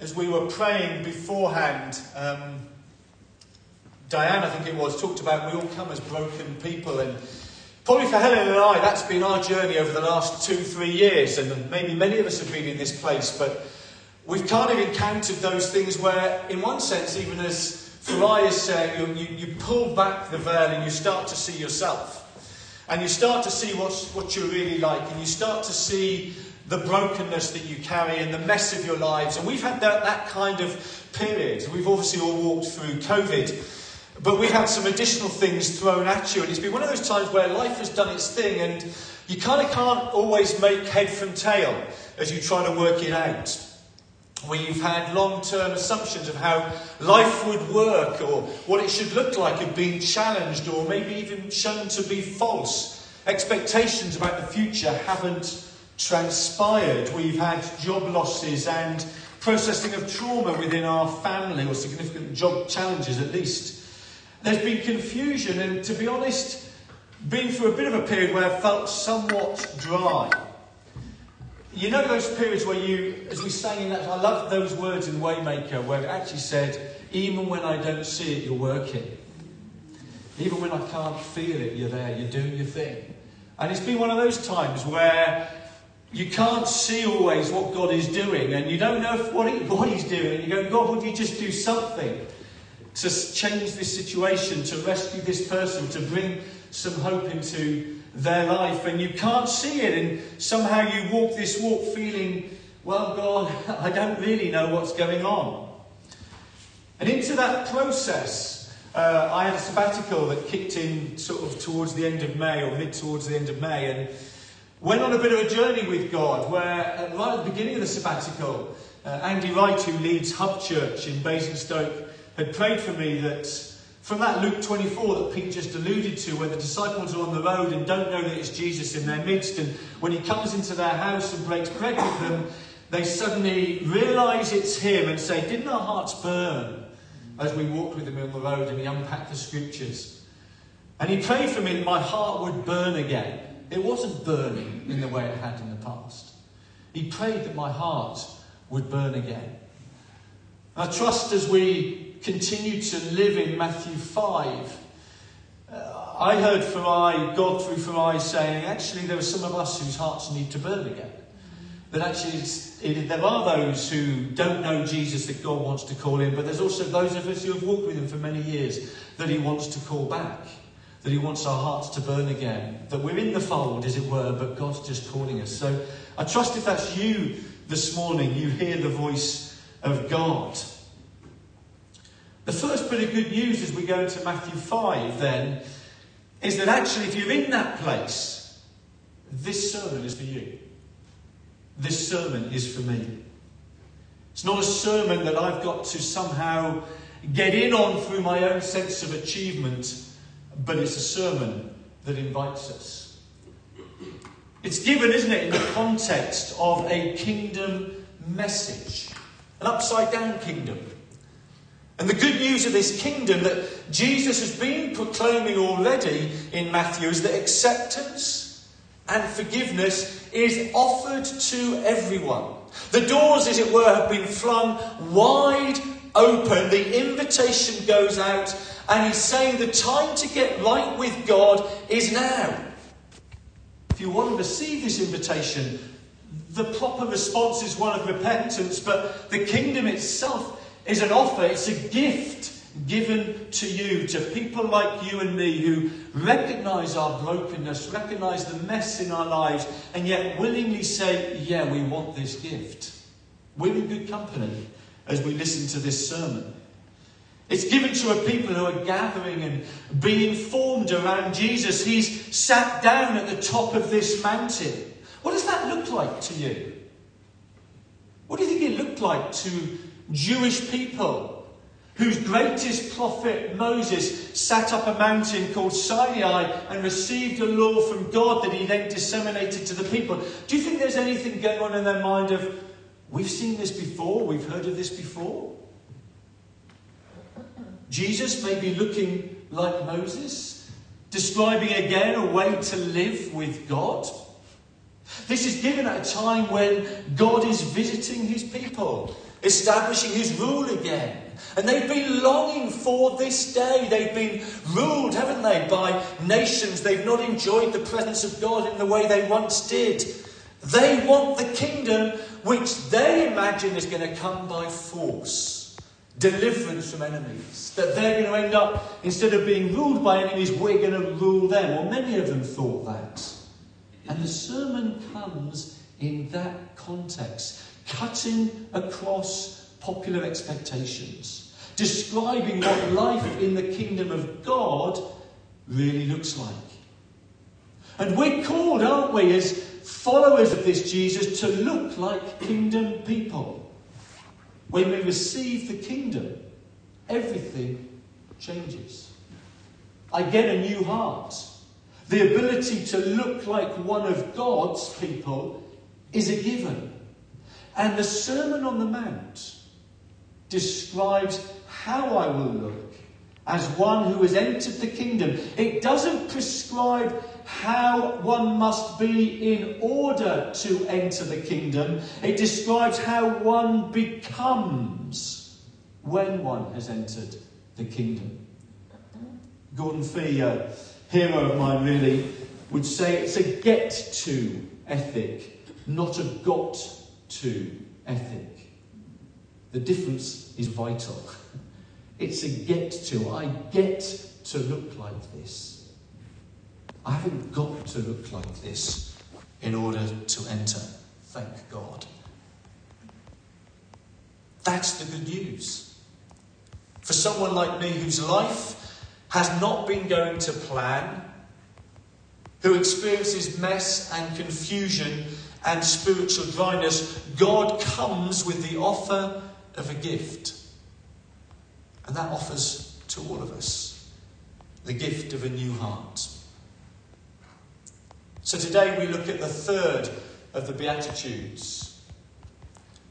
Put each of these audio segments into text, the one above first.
as we were praying beforehand, um, Diane, I think it was, talked about we all come as broken people. And probably for Helen and I, that's been our journey over the last two, three years. And maybe many of us have been in this place. But we've kind of encountered those things where, in one sense, even as Farai is saying, you, you, you pull back the veil and you start to see yourself. And you start to see what's, what you're really like. And you start to see the brokenness that you carry and the mess of your lives. And we've had that, that kind of period. We've obviously all walked through COVID. But we've had some additional things thrown at you. And it's been one of those times where life has done its thing and you kind of can't always make head from tail as you try to work it out. You've had long term assumptions of how life would work or what it should look like have been challenged or maybe even shown to be false. Expectations about the future haven't transpired. We've had job losses and processing of trauma within our family, or significant job challenges at least. There's been confusion, and to be honest, been through a bit of a period where I felt somewhat dry. You know those periods where you, as we sang in that, I love those words in Waymaker, where it actually said, even when I don't see it, you're working. Even when I can't feel it, you're there, you're doing your thing. And it's been one of those times where you can't see always what God is doing, and you don't know what, he, what He's doing. You go, God, would you just do something to change this situation, to rescue this person, to bring some hope into their life? And you can't see it, and somehow you walk this walk feeling, well, God, I don't really know what's going on. And into that process, uh, I had a sabbatical that kicked in sort of towards the end of May, or mid towards the end of May, and went on a bit of a journey with God where, uh, right at the beginning of the sabbatical, uh, Andy Wright, who leads Hub Church in Basingstoke, had prayed for me that from that Luke 24 that Pete just alluded to, where the disciples are on the road and don't know that it's Jesus in their midst, and when he comes into their house and breaks bread with them, they suddenly realise it's him and say, Didn't our hearts burn as we walked with him on the road and he unpacked the scriptures? And he prayed for me that my heart would burn again. It wasn't burning in the way it had in the past. He prayed that my heart would burn again. I trust as we continue to live in Matthew 5, uh, I heard Farai, God through Farai saying, actually, there are some of us whose hearts need to burn again. That actually, it, there are those who don't know Jesus that God wants to call in, but there's also those of us who have walked with Him for many years that He wants to call back that He wants our hearts to burn again, that we're in the fold, as it were, but God's just calling us. So I trust if that's you this morning, you hear the voice of God. The first bit of good news as we go into Matthew 5 then is that actually, if you're in that place, this sermon is for you. This sermon is for me. It's not a sermon that I've got to somehow get in on through my own sense of achievement but it's a sermon that invites us. It's given, isn't it, in the context of a kingdom message, an upside down kingdom. And the good news of this kingdom that Jesus has been proclaiming already in Matthew is that acceptance and forgiveness is offered to everyone. The doors, as it were, have been flung wide open. The invitation goes out and he's saying the time to get right with God is now. If you want to receive this invitation, the proper response is one of repentance, but the kingdom itself is an offer, it's a gift given to you, to people like you and me who recognize our brokenness, recognize the mess in our lives, and yet willingly say, Yeah, we want this gift. We're in good company as we listen to this sermon. It's given to a people who are gathering and being formed around Jesus. He's sat down at the top of this mountain. What does that look like to you? What do you think it looked like to Jewish people whose greatest prophet Moses sat up a mountain called Sinai and received a law from God that he then disseminated to the people? Do you think there's anything going on in their mind of, we've seen this before, we've heard of this before? Jesus may be looking like Moses, describing again a way to live with God. This is given at a time when God is visiting his people, establishing his rule again. And they've been longing for this day. They've been ruled, haven't they, by nations. They've not enjoyed the presence of God in the way they once did. They want the kingdom which they imagine is going to come by force. Deliverance from enemies. That they're going to end up, instead of being ruled by enemies, we're going to rule them. Well, many of them thought that. And the sermon comes in that context, cutting across popular expectations, describing what life in the kingdom of God really looks like. And we're called, aren't we, as followers of this Jesus, to look like kingdom people. When we receive the kingdom, everything changes. I get a new heart. The ability to look like one of God's people is a given. And the Sermon on the Mount describes how I will look as one who has entered the kingdom. It doesn't prescribe how one must be in order to enter the kingdom, it describes how one becomes when one has entered the kingdom. Gordon Fee, a hero of mine, really would say it's a get to ethic, not a got to ethic. The difference is vital. It's a get to. I get to look like this. I haven't got to look like this in order to enter. Thank God. That's the good news. For someone like me whose life has not been going to plan, who experiences mess and confusion and spiritual dryness, God comes with the offer of a gift. And that offers to all of us the gift of a new heart. So today we look at the third of the Beatitudes.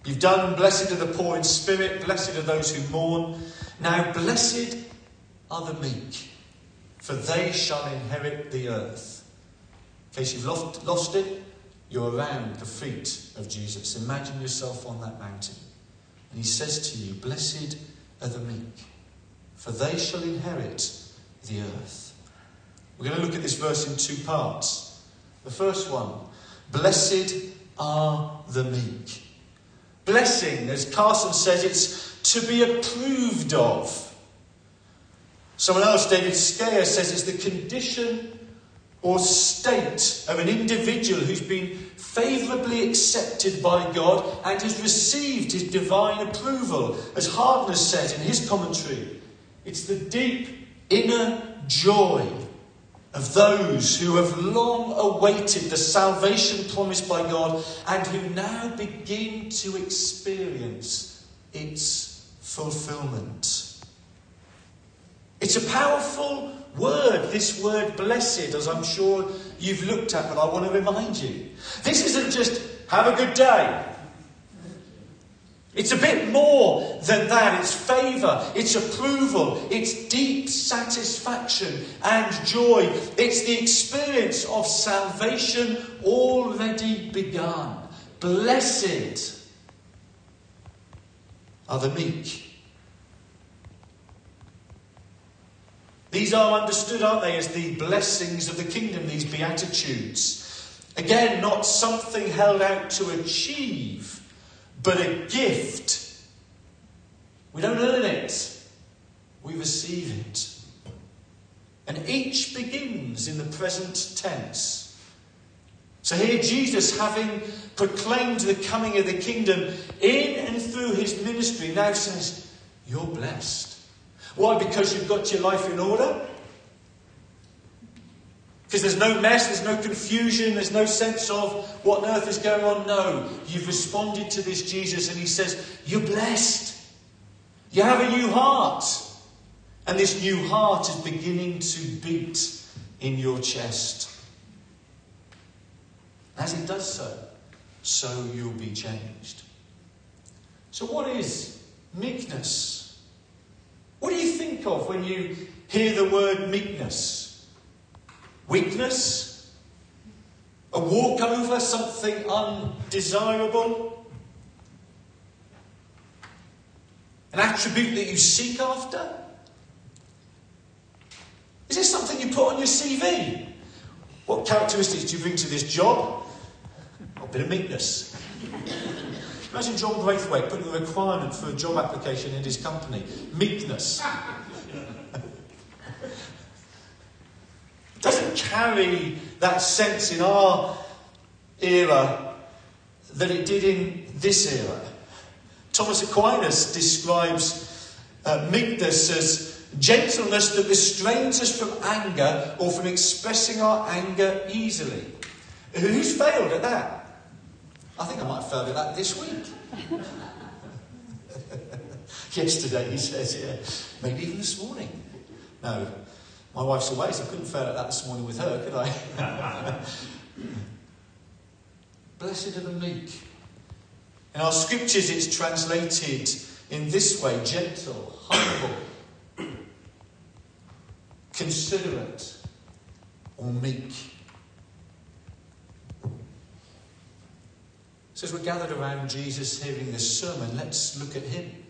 You've done, blessed are the poor in spirit, blessed are those who mourn. Now, blessed are the meek, for they shall inherit the earth. In case you've lost, lost it, you're around the feet of Jesus. Imagine yourself on that mountain. And he says to you, Blessed are the meek, for they shall inherit the earth. We're going to look at this verse in two parts. The first one Blessed are the meek. Blessing, as Carson says, it's to be approved of. Someone else, David Scaer, says it's the condition or state of an individual who's been favourably accepted by God and has received his divine approval. As Hagner says in his commentary, it's the deep inner joy of those who have long awaited the salvation promised by God and who now begin to experience its fulfillment. It's a powerful word, this word blessed, as I'm sure you've looked at, but I want to remind you. This isn't just have a good day. It's a bit more than that. It's favour, it's approval, it's deep satisfaction and joy. It's the experience of salvation already begun. Blessed are the meek. These are understood, aren't they, as the blessings of the kingdom, these beatitudes. Again, not something held out to achieve but a gift. We don't earn it, we receive it. And each begins in the present tense. So here, Jesus, having proclaimed the coming of the kingdom in and through his ministry, now says, You're blessed. Why? Because you've got your life in order? Because there's no mess, there's no confusion, there's no sense of what on earth is going on. No, you've responded to this Jesus and he says, You're blessed. You have a new heart. And this new heart is beginning to beat in your chest. As it does so, so you'll be changed. So, what is meekness? What do you think of when you hear the word meekness? Weakness? A walkover, something undesirable? An attribute that you seek after? Is this something you put on your CV? What characteristics do you bring to this job? A bit of meekness. Imagine John Braithwaite putting a requirement for a job application in his company meekness. it doesn't carry that sense in our era that it did in this era. Thomas Aquinas describes uh, meekness as gentleness that restrains us from anger or from expressing our anger easily. Who's failed at that? I think I might have failed at that this week. Yesterday, he says, yeah, maybe even this morning. No, my wife's away, so I couldn't fail at that this morning with her, could I? Blessed are the meek. In our scriptures, it's translated in this way gentle, humble, considerate, or meek. So, as we're gathered around Jesus hearing this sermon, let's look at him.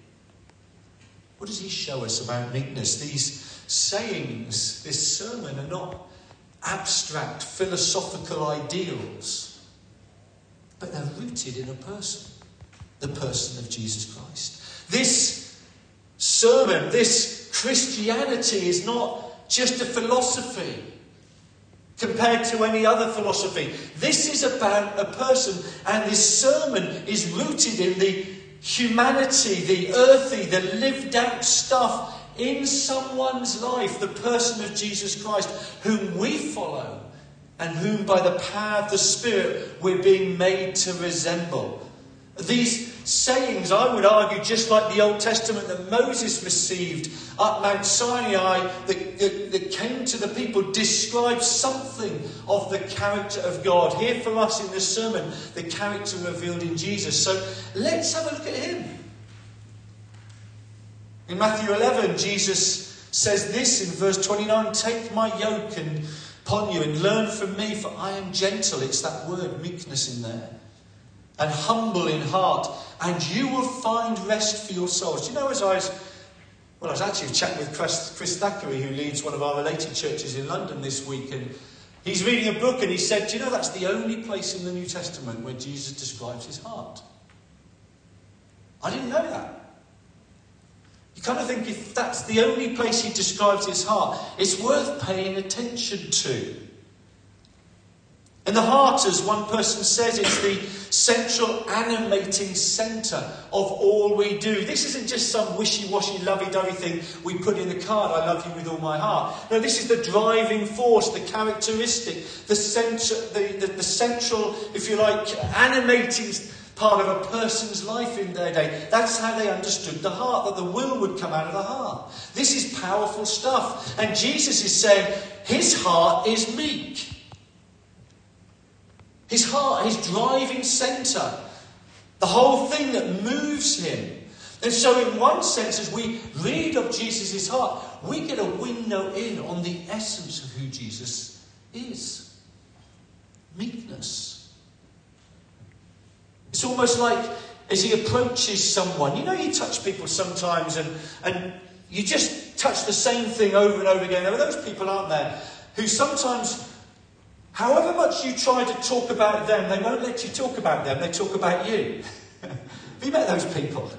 What does he show us about meekness? These sayings, this sermon, are not abstract philosophical ideals, but they're rooted in a person, the person of Jesus Christ. This sermon, this Christianity is not just a philosophy compared to any other philosophy. This is about a person, and this sermon is rooted in the humanity, the earthy, the lived out stuff in someone's life, the person of Jesus Christ, whom we follow, and whom by the power of the Spirit we're being made to resemble. These sayings, I would argue, just like the Old Testament that Moses received at Mount Sinai, that, that, that, came to the people, describe something of the character of God. Here for us in this sermon, the character revealed in Jesus. So let's have a look at him. In Matthew 11, Jesus says this in verse 29 Take my yoke and upon you and learn from me, for I am gentle. It's that word meekness in there and humble in heart, and you will find rest for your souls. Do you know, as I was, well, I was actually chatting with Chris, Chris Thackeray, who leads one of our related churches in London this week, and he's reading a book, and he said, Do you know that's the only place in the New Testament where Jesus describes his heart? I didn't know that. You kind of think if that's the only place he describes his heart, it's worth paying attention to. And the heart, as one person says, it's the central animating centre of all we do. This isn't just some wishy washy, lovey dovey thing we put in the card, I love you with all my heart. No, this is the driving force, the characteristic, the, central, the, the, the central, if you like, animating part of a person's life in their day. That's how they understood the heart, that the will would come out of the heart. This is powerful stuff. And Jesus is saying his heart is meek. His heart, his driving centre, the whole thing that moves him. And so, in one sense, as we read of Jesus' heart, we get a window in on the essence of who Jesus is meekness. It's almost like as he approaches someone, you know, you touch people sometimes and, and you just touch the same thing over and over again. There are those people, aren't there, who sometimes However much you try to talk about them, they won't let you talk about them, they talk about you. Have you met those people?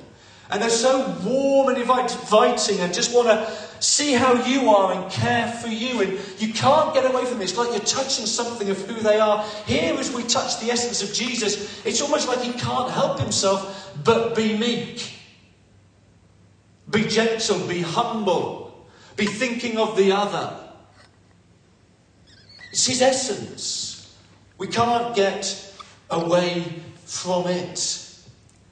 And they're so warm and inviting and just want to see how you are and care for you. And you can't get away from it. It's like you're touching something of who they are. Here, as we touch the essence of Jesus, it's almost like he can't help himself but be meek, be gentle, be humble, be thinking of the other. It's his essence. We can't get away from it.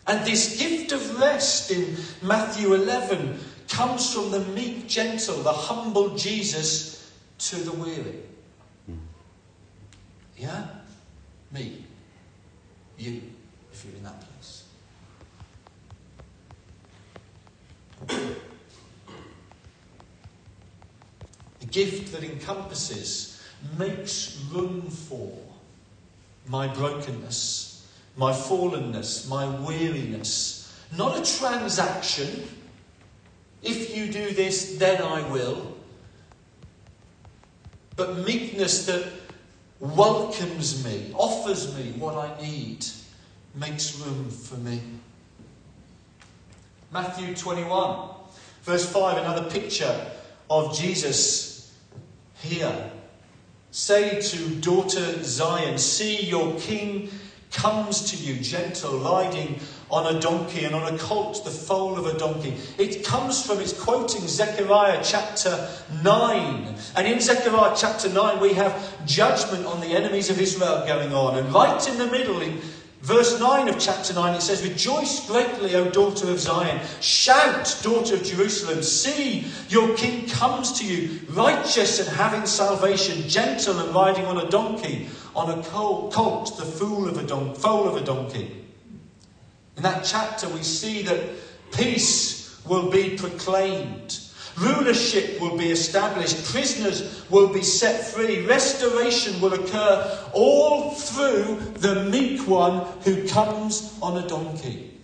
And this gift of rest in Matthew 11 comes from the meek, gentle, the humble Jesus to the weary. Yeah? Me. You, if you're in that place. A gift that encompasses makes room for my brokenness, my fallenness, my weariness. Not a transaction. If you do this, then I will. But meekness that welcomes me, offers me what I need, makes room for me. Matthew 21, verse 5, another picture of Jesus here. Say to daughter Zion, See your king comes to you, gentle, riding on a donkey and on a colt, the foal of a donkey. It comes from, it's quoting Zechariah chapter 9. And in Zechariah chapter 9, we have judgment on the enemies of Israel going on. And right in the middle, in Verse 9 of chapter 9, it says, Rejoice greatly, O daughter of Zion. Shout, daughter of Jerusalem. See, your king comes to you, righteous and having salvation, gentle and riding on a donkey, on a colt, the fool of a don- foal of a donkey. In that chapter, we see that peace will be proclaimed. Rulership will be established. Prisoners will be set free. Restoration will occur all through the meek one who comes on a donkey.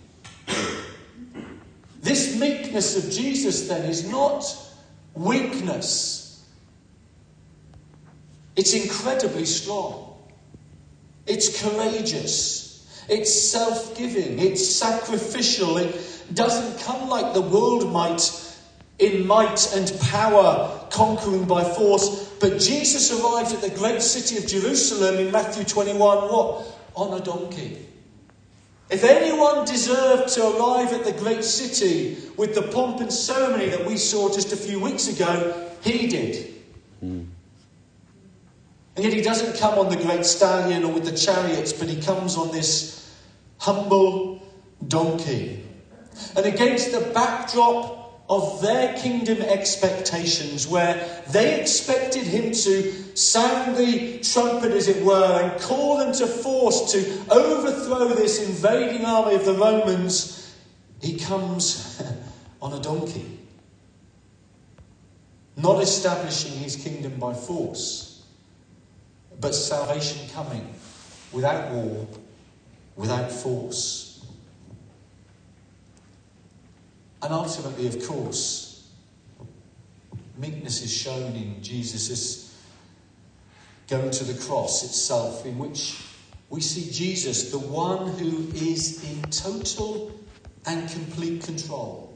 this meekness of Jesus, then, is not weakness, it's incredibly strong, it's courageous. It's self giving, it's sacrificial, it doesn't come like the world might in might and power, conquering by force. But Jesus arrived at the great city of Jerusalem in Matthew 21, what? On a donkey. If anyone deserved to arrive at the great city with the pomp and ceremony that we saw just a few weeks ago, he did. Mm. And yet he doesn't come on the great stallion or with the chariots, but he comes on this humble donkey. And against the backdrop of their kingdom expectations, where they expected him to sound the trumpet, as it were, and call them to force to overthrow this invading army of the Romans, he comes on a donkey. Not establishing his kingdom by force, but salvation coming without war, without force. And ultimately, of course, meekness is shown in Jesus' going to the cross itself, in which we see Jesus, the one who is in total and complete control.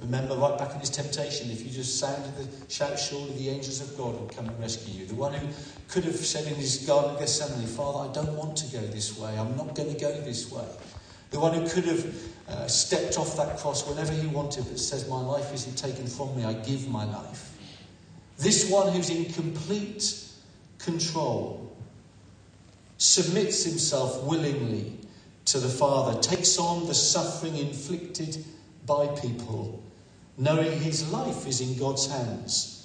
Remember, right back in his temptation, if you just sounded the shout, surely the angels of God would come and rescue you. The one who could have said in his garden of Gethsemane, Father, I don't want to go this way. I'm not going to go this way. The one who could have uh, stepped off that cross whenever he wanted, but says, My life isn't taken from me, I give my life. This one who's in complete control submits himself willingly to the Father, takes on the suffering inflicted by people, knowing his life is in God's hands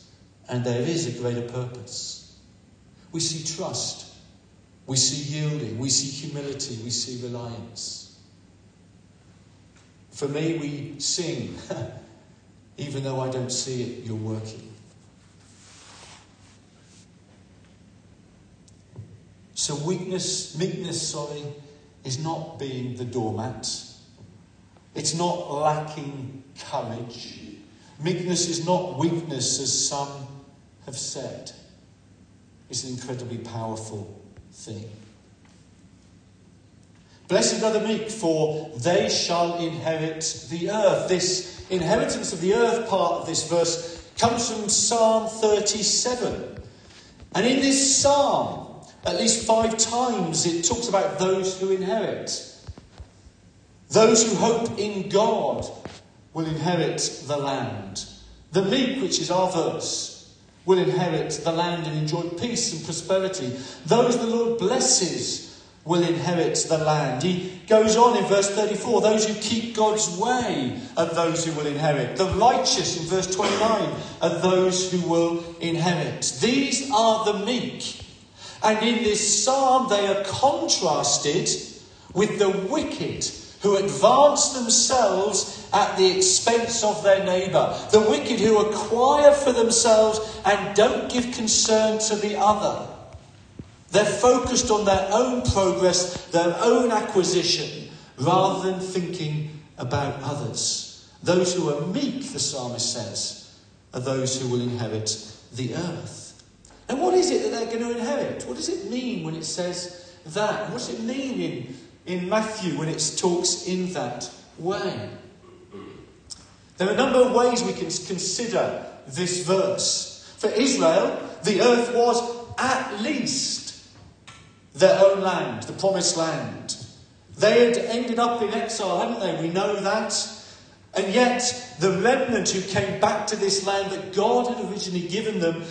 and there is a greater purpose. We see trust, we see yielding, we see humility, we see reliance. For me, we sing, even though I don't see it, you're working. So weakness, meekness, sorry, is not being the doormat. It's not lacking courage. Meekness is not weakness, as some have said. It's an incredibly powerful thing. Blessed are the meek, for they shall inherit the earth. This inheritance of the earth part of this verse comes from Psalm 37. And in this psalm, at least five times, it talks about those who inherit. Those who hope in God will inherit the land. The meek, which is our verse, will inherit the land and enjoy peace and prosperity. Those the Lord blesses will inherit the land. He goes on in verse 34 those who keep God's way are those who will inherit. The righteous in verse 29 are those who will inherit. These are the meek. And in this psalm, they are contrasted with the wicked who advance themselves at the expense of their neighbour. The wicked who acquire for themselves and don't give concern to the other. They're focused on their own progress, their own acquisition, rather than thinking about others. Those who are meek, the psalmist says, are those who will inherit the earth. And what is it that they're going to inherit? What does it mean when it says that? What does it mean in, in Matthew when it talks in that way? There are a number of ways we can consider this verse. For Israel, the earth was at least their own land, the promised land. They had ended up in exile, hadn't they? We know that. And yet, the remnant who came back to this land that God had originally given them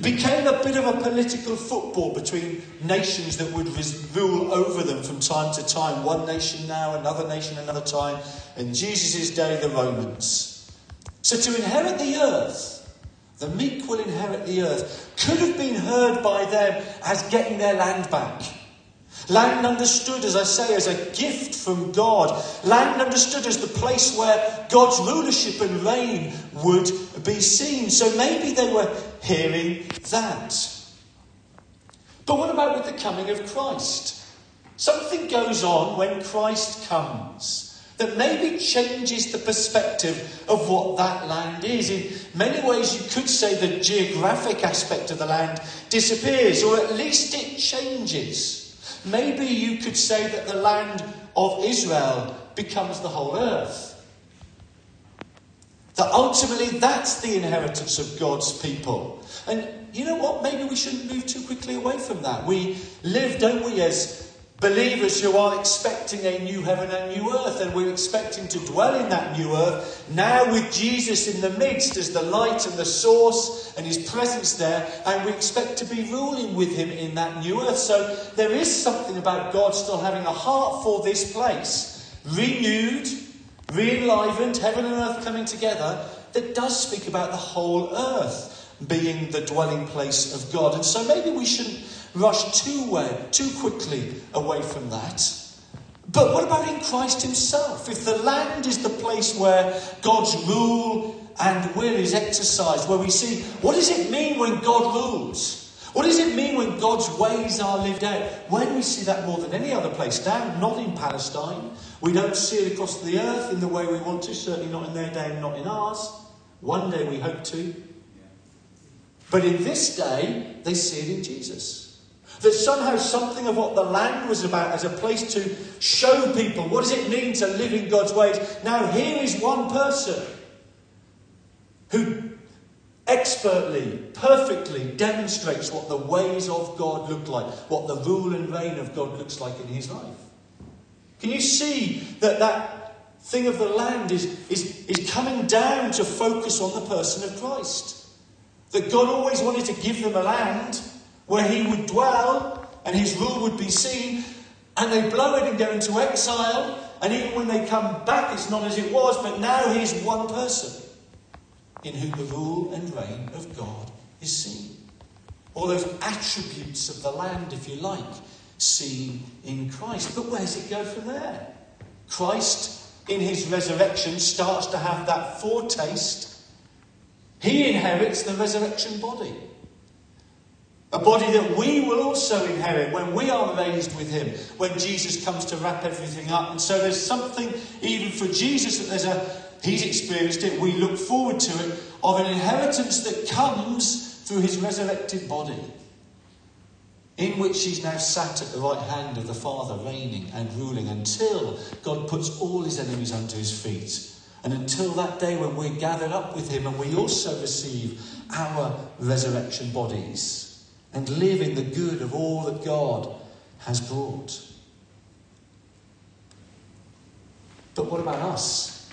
became a bit of a political football between nations that would rule over them from time to time. One nation now, another nation another time. In Jesus' day, the Romans. So to inherit the earth, the meek will inherit the earth, could have been heard by them as getting their land back. Land understood, as I say, as a gift from God. Land understood as the place where God's rulership and reign would be seen. So maybe they were hearing that. But what about with the coming of Christ? Something goes on when Christ comes that maybe changes the perspective of what that land is. In many ways, you could say the geographic aspect of the land disappears, or at least it changes. Maybe you could say that the land of Israel becomes the whole earth. That ultimately that's the inheritance of God's people. And you know what? Maybe we shouldn't move too quickly away from that. We live, don't we, as Believers who are expecting a new heaven and new earth, and we're expecting to dwell in that new earth now with Jesus in the midst as the light and the source and his presence there, and we expect to be ruling with him in that new earth. So there is something about God still having a heart for this place, renewed, re enlivened, heaven and earth coming together, that does speak about the whole earth being the dwelling place of God. And so maybe we shouldn't rush too way, too quickly away from that. But what about in Christ Himself? If the land is the place where God's rule and will is exercised, where we see what does it mean when God rules? What does it mean when God's ways are lived out? When we see that more than any other place, down not in Palestine, we don't see it across the earth in the way we want to, certainly not in their day and not in ours. One day we hope to. But in this day, they see it in Jesus. That somehow something of what the land was about as a place to show people what does it mean to live in God's ways. Now, here is one person who expertly, perfectly demonstrates what the ways of God look like, what the rule and reign of God looks like in his life. Can you see that that thing of the land is, is, is coming down to focus on the person of Christ? That God always wanted to give them a land where he would dwell and his rule would be seen, and they blow it and go into exile. And even when they come back, it's not as it was, but now he's one person in whom the rule and reign of God is seen. All those attributes of the land, if you like, seen in Christ. But where does it go from there? Christ, in his resurrection, starts to have that foretaste. He inherits the resurrection body. A body that we will also inherit when we are raised with him, when Jesus comes to wrap everything up. And so there's something, even for Jesus, that there's a, he's experienced it, we look forward to it, of an inheritance that comes through his resurrected body, in which he's now sat at the right hand of the Father, reigning and ruling until God puts all his enemies under his feet. And until that day when we're gathered up with him and we also receive our resurrection bodies and live in the good of all that God has brought. But what about us?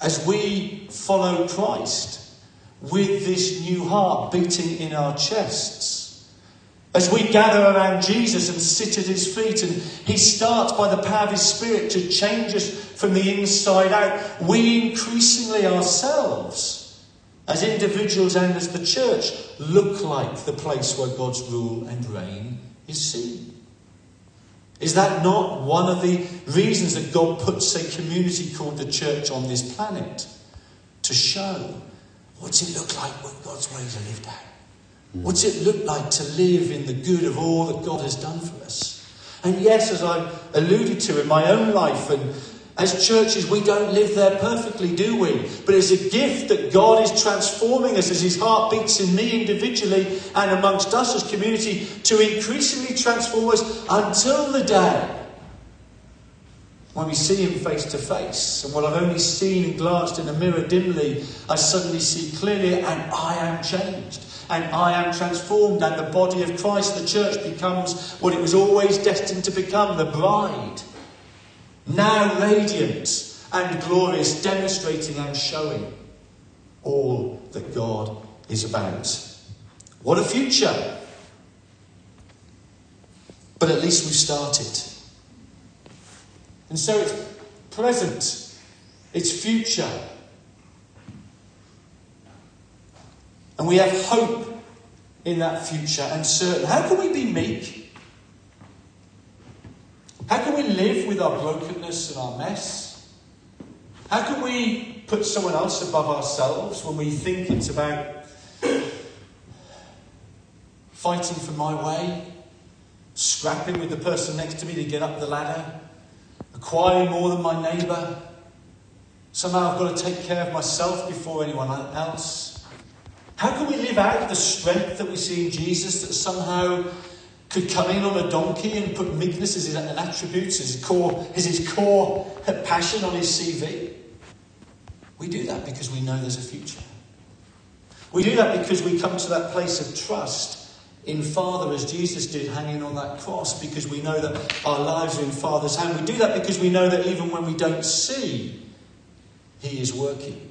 As we follow Christ with this new heart beating in our chests, as we gather around Jesus and sit at his feet, and he starts by the power of his Spirit to change us from the inside out, we increasingly ourselves as individuals and as the church, look like the place where God's rule and reign is seen. Is that not one of the reasons that God puts a community called the church on this planet? To show what's it look like when God's ways are lived out? Hmm. What's it look like to live in the good of all that God has done for us? And yes, as I've alluded to in my own life, and as churches, we don't live there perfectly, do we? But it's a gift that God is transforming us as His heart beats in me individually and amongst us as community to increasingly transform us until the day when we see Him face to face. And what I've only seen and glanced in a mirror dimly, I suddenly see clearly, and I am changed and I am transformed, and the body of Christ, the church, becomes what it was always destined to become the bride. Now radiant and glorious, demonstrating and showing all that God is about. What a future! But at least we've started. And so it's present, it's future. And we have hope in that future and certain. How can we be meek? We live with our brokenness and our mess? How can we put someone else above ourselves when we think it's about fighting for my way, scrapping with the person next to me to get up the ladder, acquiring more than my neighbour? Somehow I've got to take care of myself before anyone else. How can we live out the strength that we see in Jesus that somehow could come in on a donkey and put meekness as an attribute, as his core, as his core passion on his CV? We do that because we know there's a future. We do that because we come to that place of trust in Father as Jesus did hanging on that cross because we know that our lives are in Father's hand. We do that because we know that even when we don't see, He is working.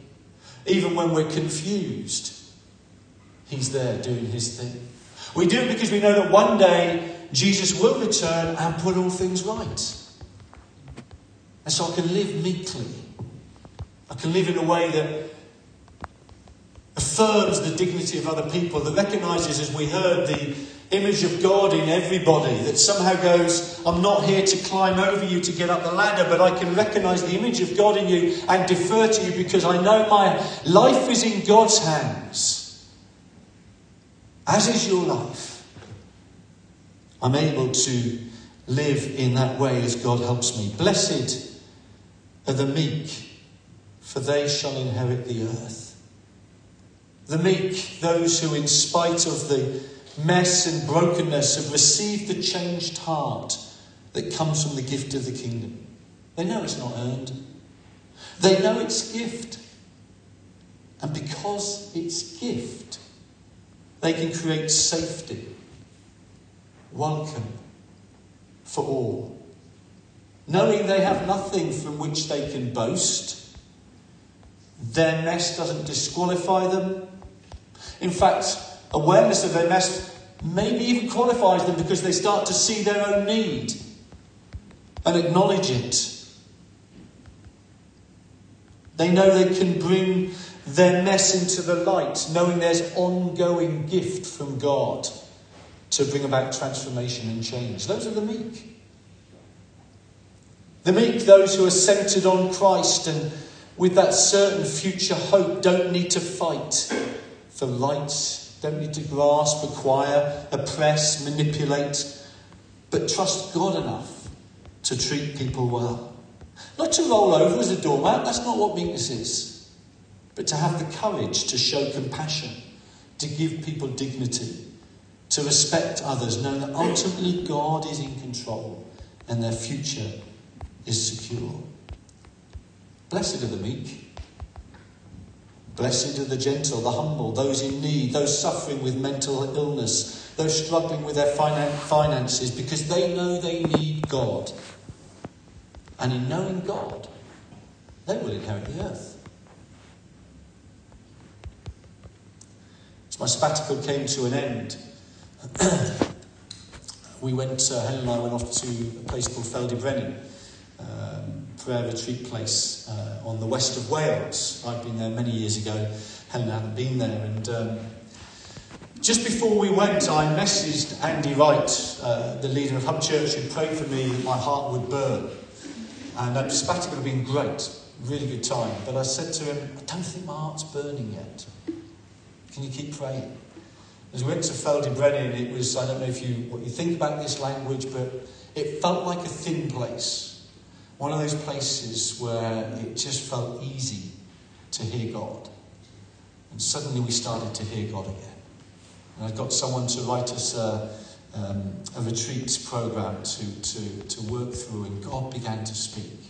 Even when we're confused, He's there doing his thing. We do it because we know that one day Jesus will return and put all things right. And so I can live meekly. I can live in a way that affirms the dignity of other people, that recognizes, as we heard, the image of God in everybody, that somehow goes, I'm not here to climb over you to get up the ladder, but I can recognize the image of God in you and defer to you because I know my life is in God's hands as is your life, I'm able to live in that way as God helps me. Blessed are the meek, for they shall inherit the earth. The meek, those who, in spite of the mess and brokenness, have received the changed heart that comes from the gift of the kingdom. They know it's not earned, they know it's gift. And because it's gift, they can create safety, welcome for all. Knowing they have nothing from which they can boast, their mess doesn't disqualify them. In fact, awareness of their mess maybe even qualifies them because they start to see their own need and acknowledge it. They know they can bring their mess into the light, knowing there's ongoing gift from God to bring about transformation and change. Those are the meek. The meek, those who are centered on Christ and with that certain future hope, don't need to fight for rights, don't need to grasp, acquire, oppress, manipulate, but trust God enough to treat people well. Not to roll over as a doormat, that's not what meekness is but to have the courage to show compassion, to give people dignity, to respect others, knowing that ultimately God is in control and their future is secure. Blessed are the meek. Blessed are the gentle, the humble, those in need, those suffering with mental illness, those struggling with their finances, because they know they need God. And in knowing God, they will inherit the earth. My sabbatical came to an end, we went, uh, Helen and I went off to a place called Ffald-y-Brenin, um, prayer retreat place uh, on the west of Wales. I'd been there many years ago. Helen hadn't been there. And um, just before we went, I messaged Andy Wright, uh, the leader of Hub Church, who prayed for me that my heart would burn. And that sabbatical had been great, really good time. But I said to him, I don't think my heart's burning yet. Can you keep praying? As we went to Ffald-y-Brenin, it was, I don't know if you, what you think about this language, but it felt like a thin place. One of those places where it just felt easy to hear God. And suddenly we started to hear God again. And I got someone to write us a, um, a retreats program to, to, to work through, and God began to speak.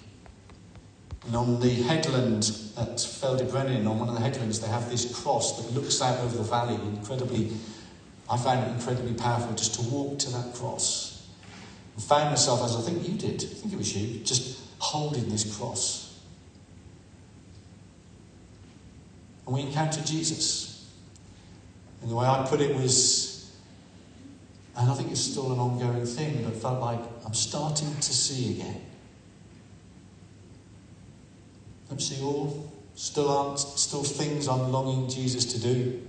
And on the headland at Ffald-y-Brenin, on one of the headlands, they have this cross that looks out over the valley. Incredibly, I found it incredibly powerful just to walk to that cross. And found myself, as I think you did, I think it was you, just holding this cross. And we encountered Jesus. And the way I put it was, and I think it's still an ongoing thing, but felt like I'm starting to see again. Don't see all. Still aren't still things I'm longing Jesus to do.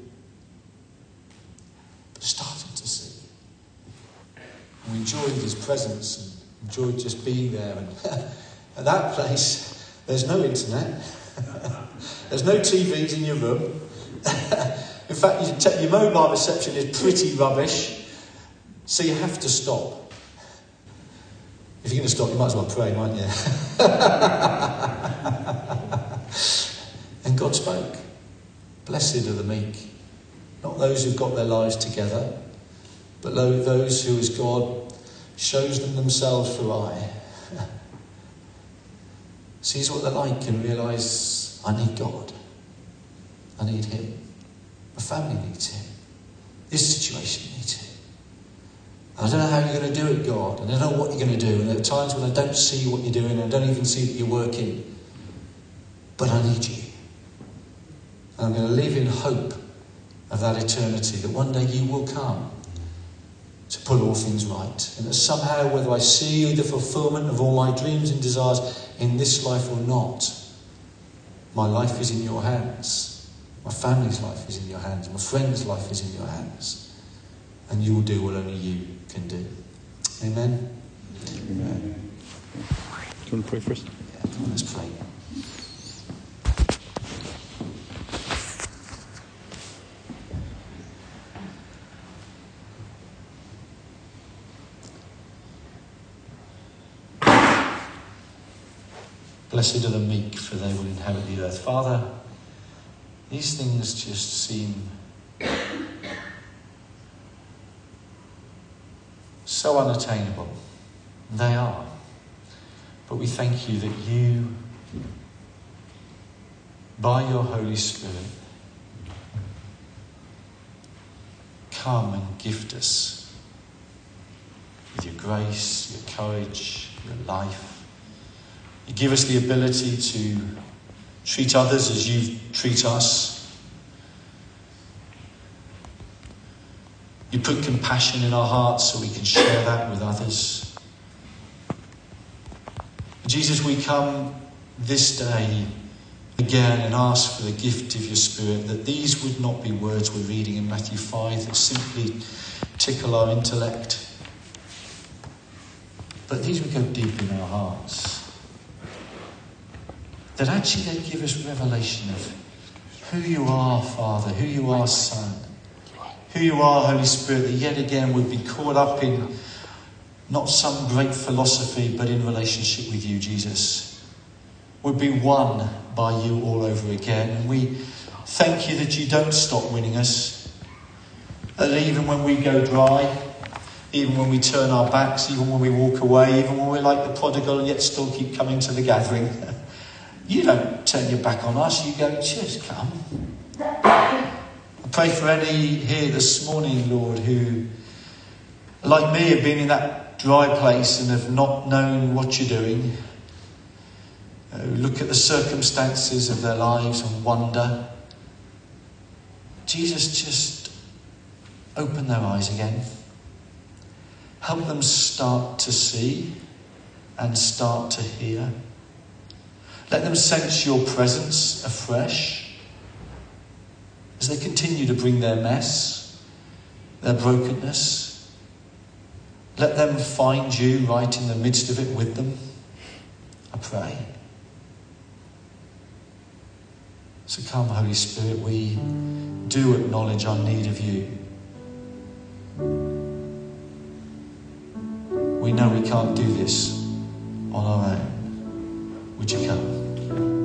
But starting to see. And we enjoyed his presence and enjoyed just being there. And at that place, there's no internet. there's no TVs in your room. in fact, your mobile reception is pretty rubbish. So you have to stop. If you're going to stop, you might as well pray, mightn't you? God spoke. Blessed are the meek. Not those who've got their lives together, but those who, as God shows them themselves through eye, sees what they're like and realise, I need God. I need Him. My family needs Him. This situation needs Him. I don't know how you're going to do it, God. And I don't know what you're going to do. And there are times when I don't see what you're doing I don't even see that you're working. But I need you. And I'm going to live in hope of that eternity, that one day you will come to put all things right. And that somehow, whether I see the fulfillment of all my dreams and desires in this life or not, my life is in your hands. My family's life is in your hands. My friend's life is in your hands. And you will do what only you can do. Amen? Amen. Do you want to pray first? Yeah, let's pray. Blessed are the meek, for they will inherit the earth. Father, these things just seem so unattainable. They are. But we thank you that you, by your Holy Spirit, come and gift us with your grace, your courage, your life give us the ability to treat others as you treat us. You put compassion in our hearts so we can share that with others. Jesus, we come this day again and ask for the gift of your Spirit, that these would not be words we're reading in Matthew 5 that simply tickle our intellect, but these would go deep in our hearts that actually they give us revelation of who you are, Father, who you are, Son, who you are, Holy Spirit, that yet again we'd be caught up in not some great philosophy, but in relationship with you, Jesus. We'd be won by you all over again. And we thank you that you don't stop winning us. that even when we go dry, even when we turn our backs, even when we walk away, even when we're like the prodigal yet still keep coming to the gathering. You don't turn your back on us, you go, just come. I pray for any here this morning, Lord, who, like me, have been in that dry place and have not known what you're doing. Uh, look at the circumstances of their lives and wonder. Jesus, just open their eyes again. Help them start to see and start to hear. Let them sense your presence afresh as they continue to bring their mess, their brokenness. Let them find you right in the midst of it with them. I pray. So come, Holy Spirit, we do acknowledge our need of you. We know we can't do this on our own. Would you come? Thank you.